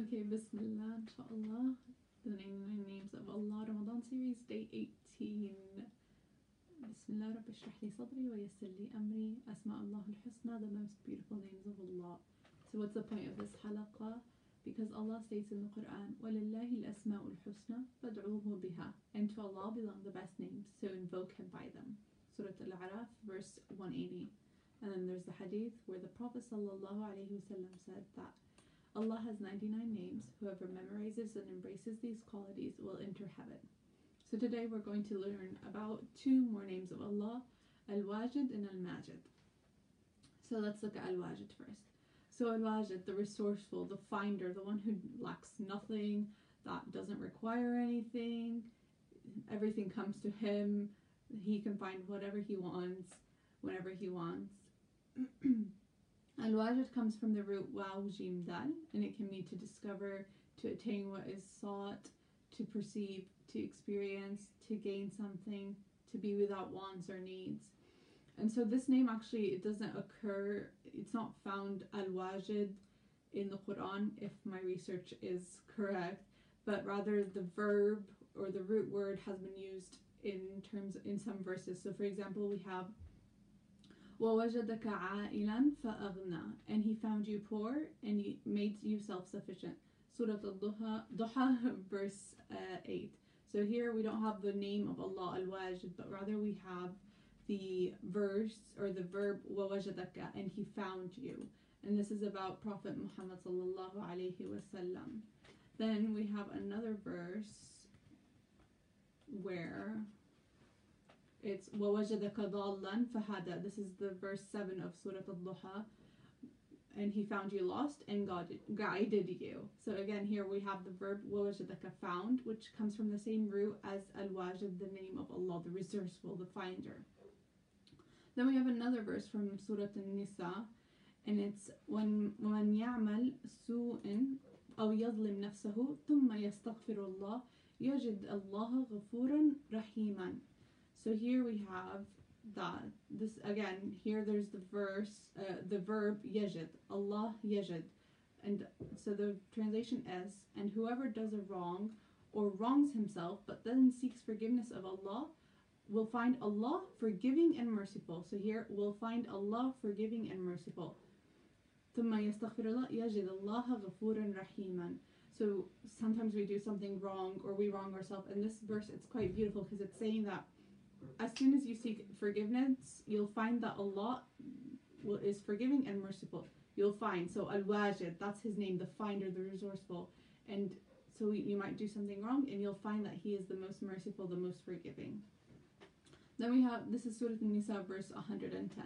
Okay, Bismillah, inshallah. The 99 Names of Allah Ramadan series, day 18. Bismillah, Rabbi shrah li sadri wa yassir li amri. Asma Allah al-Husna, the most beautiful names of Allah. So what's the point of this halaqah? Because Allah states in the Quran, وَلِلَّهِ الْأَسْمَاءُ الْحُسْنَى فَادْعُوهُ بِهَا And to Allah belong the best names, so invoke Him by them. Surah Al-A'raf, verse 180. And then there's the hadith where the Prophet ﷺ said that Allah has 99 names. Whoever memorizes and embraces these qualities will enter heaven. So today we're going to learn about two more names of Allah, Al-Wajid and Al-Majid. So let's look at Al-Wajid first. So Al-Wajid, the resourceful, the finder, the one who lacks nothing, that doesn't require anything, everything comes to him, he can find whatever he wants, whenever he wants. Al-Wajid comes from the root waw jim dal, and it can mean to discover, to attain what is sought, to perceive, to experience, to gain something, to be without wants or needs. And so this name actually it doesn't occur. It's not found Al-Wajid in the Quran, if my research is correct, but rather the verb or the root word has been used in terms in some verses. So for example, we have وَوَجَدَكَ عَائِلًا فَأَغْنَى And he found you poor and he made you self-sufficient. Surah Al-Duha, verse uh, 8. So here we don't have the name of Allah Al-Wajid, but rather we have the verse or the verb وَوَجَدَكَ and he found you. And this is about Prophet Muhammad sallallahu alaihi wasallam. Then we have another verse where it's وَوَجَدَكَ ضَالًّا فَهَدَى This is the verse 7 of Surah Al-Duha. And he found you lost and guided you. So again, here we have the verb وَوَجَدَكَ found, which comes from the same root as Al-Wajid, the name of Allah, the resourceful, the finder. Then we have another verse from Surah An-Nisa, and it's when وَمَنْ يَعْمَلْ سُوءٍ أو يظلم نفسه ثم يستغفر الله يجد الله غفورا رحيما so here we have that this again here there's the verse uh, the verb yajid Allah yajid and so the translation is and whoever does a wrong or wrongs himself but then seeks forgiveness of Allah will find Allah forgiving and merciful so here we'll find Allah forgiving and merciful ثم يستغفر الله يجد الله غفورا رحيما so sometimes we do something wrong or we wrong ourselves and this verse it's quite beautiful because it's saying that as soon as you seek forgiveness, you'll find that Allah is forgiving and merciful. You'll find. So Al Wajid, that's his name, the finder, the resourceful. And so you might do something wrong and you'll find that he is the most merciful, the most forgiving. Then we have, this is Surah An-Nisa, verse 110.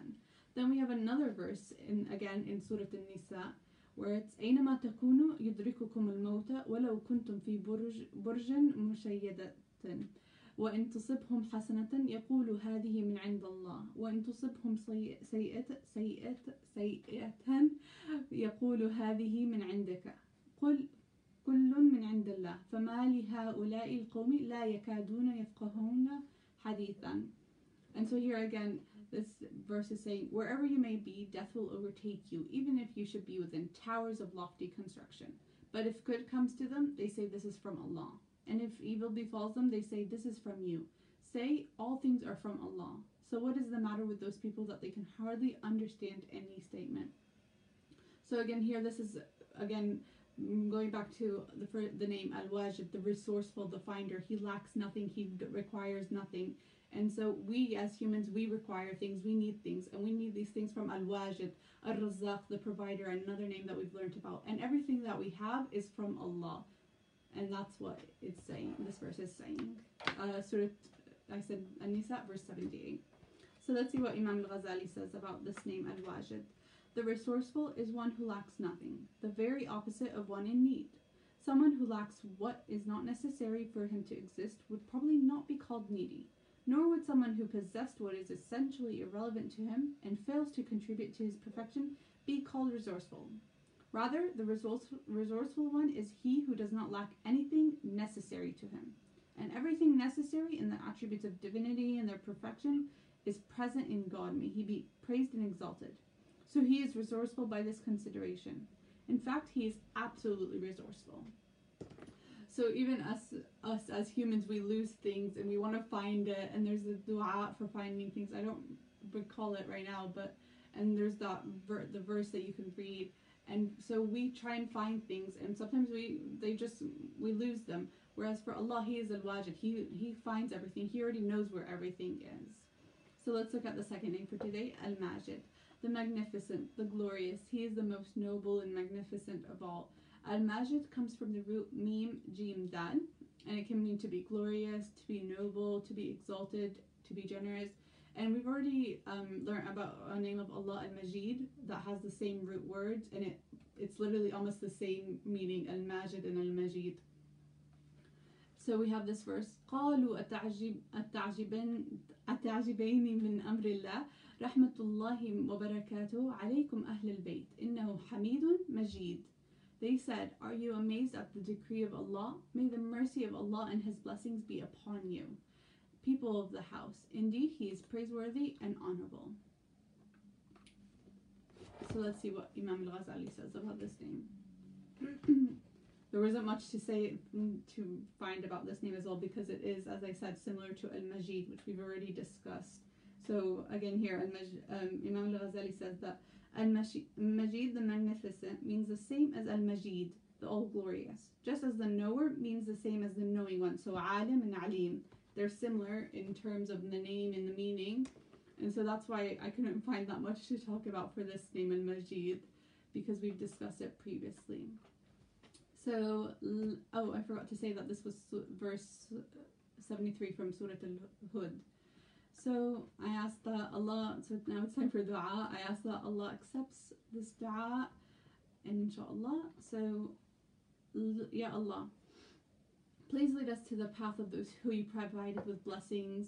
Then we have another verse, in again in Surah An-Nisa, where it's أينما تكونوا يدرككم الموت ولو كنتم في برج, برج مشيدة وإن تصبهم حسنة يقول هذه من عند الله وإن تصبهم سيئة سيئة سيئة يقول هذه من عندك قل كل من عند الله فما لهؤلاء القوم لا يكادون يفقهون حديثا And so here again, this verse is saying, Wherever you may be, death will overtake you, even if you should be within towers of lofty construction. But if good comes to them, they say this is from Allah. And if evil befalls them, they say, This is from you. Say, All things are from Allah. So, what is the matter with those people that they can hardly understand any statement? So, again, here, this is, again, going back to the, the name Al Wajid, the resourceful, the finder. He lacks nothing, he requires nothing. And so, we as humans, we require things, we need things, and we need these things from Al Wajid, Al Razaq, the provider, another name that we've learned about. And everything that we have is from Allah. And that's what it's saying, this verse is saying. Uh, Surah, I said An-Nisa, verse 78. So let's see what Imam al-Ghazali says about this name Al-Wajid. The resourceful is one who lacks nothing, the very opposite of one in need. Someone who lacks what is not necessary for him to exist would probably not be called needy, nor would someone who possessed what is essentially irrelevant to him and fails to contribute to his perfection be called resourceful. Rather, the resourceful one is he who does not lack anything necessary to him. And everything necessary in the attributes of divinity and their perfection is present in God. May he be praised and exalted. So he is resourceful by this consideration. In fact, He is absolutely resourceful. So even us, us as humans, we lose things and we want to find it. And there's a dua for finding things. I don't recall it right now, but and there's that ver- the verse that you can read. And so we try and find things, and sometimes we they just we lose them. Whereas for Allah, He is al-Wajid. He He finds everything. He already knows where everything is. So let's look at the second name for today, Al-Majid, the magnificent, the glorious. He is the most noble and magnificent of all. Al-Majid comes from the root mim jim dal, and it can mean to be glorious, to be noble, to be exalted, to be generous. And we've already um, learned about a name of Allah Al-Majid that has the same root words, and it it's literally almost the same meaning, Al-Majid and Al-Majid. So we have this verse قالوا أتعجب أتعجبن أتعجبين من أمر الله رحمة الله وبركاته عليكم أهل البيت إنه حميد مجيد They said, Are you amazed at the decree of Allah? May the mercy of Allah and His blessings be upon you. People of the house, indeed He is praiseworthy and honorable. So let's see what Imam al Ghazali says about this name. there wasn't much to say to find about this name as well because it is, as I said, similar to Al Majid, which we've already discussed. So again, here um, Imam al Ghazali says that Al-Majid, the Magnificent, means the same as Al-Majid, the All-Glorious. Just as the Knower means the same as the Knowing One. So Alim and Alim, they're similar in terms of the name and the meaning. And so that's why I couldn't find that much to talk about for this name Al-Majid, because we've discussed it previously. So, oh, I forgot to say that this was verse 73 from Surah Al-Hud. So I ask that Allah, so now it's time for dua. I ask that Allah accepts this dua, and inshallah. So, Ya Allah, please lead us to the path of those who you provided with blessings.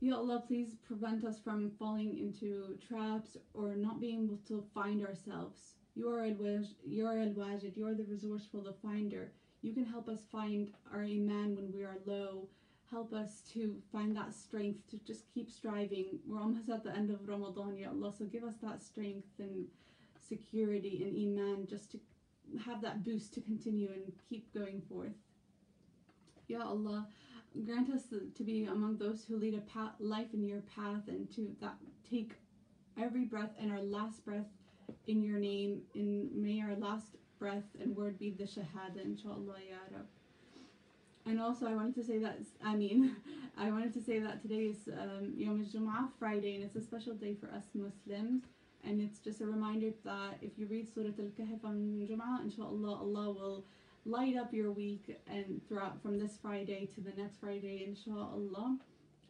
Ya Allah, please prevent us from falling into traps or not being able to find ourselves. You are al-wajid, you are al-wajid, you are the resourceful, the finder. You can help us find our iman when we are low help us to find that strength to just keep striving. We're almost at the end of Ramadan, Ya Allah, so give us that strength and security and iman just to have that boost to continue and keep going forth. Ya Allah, grant us to be among those who lead a path, life in your path and to that take every breath and our last breath in your name. And may our last breath and word be the shahada, inshallah, Ya Rab. And also, I wanted to say that, I mean, I wanted to say that today is um, Yom Jum'ah, Friday, and it's a special day for us Muslims. And it's just a reminder that if you read Surah Al Kahf on Jum'ah, inshallah, Allah will light up your week and throughout from this Friday to the next Friday, inshallah.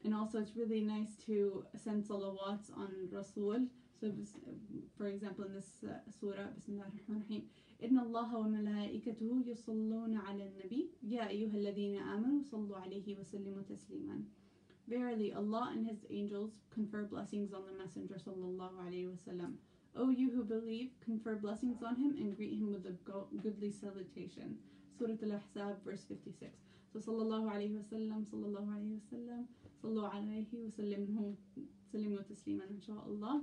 And also, it's really nice to send salawats on Rasul. So, for example, in this uh, surah, Bismillah ar-Rahman ar-Rahim. إن الله وملائكته يصلون على النبي يا أيها الذين آمنوا صلوا عليه وسلموا تسليما Verily Allah and His angels confer blessings on the Messenger sallallahu alaihi wasallam. O you who believe, confer blessings on him and greet him with a goodly salutation. Surah Al-Ahzab, verse 56. So sallallahu alaihi wasallam, sallallahu alaihi wasallam, sallallahu alaihi wasallam, sallimu tasliman inshaAllah.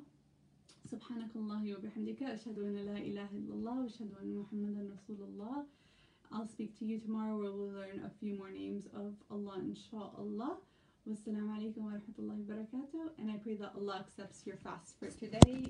سبحانك الله وبحمدك أشهد أن لا إله إلا الله وأشهد أن محمدا رسول الله I'll speak to you tomorrow where we'll learn a few more names of Allah inshallah wassalamu alaikum wa rahmatullahi wa barakatuh and I pray that Allah accepts your fast for today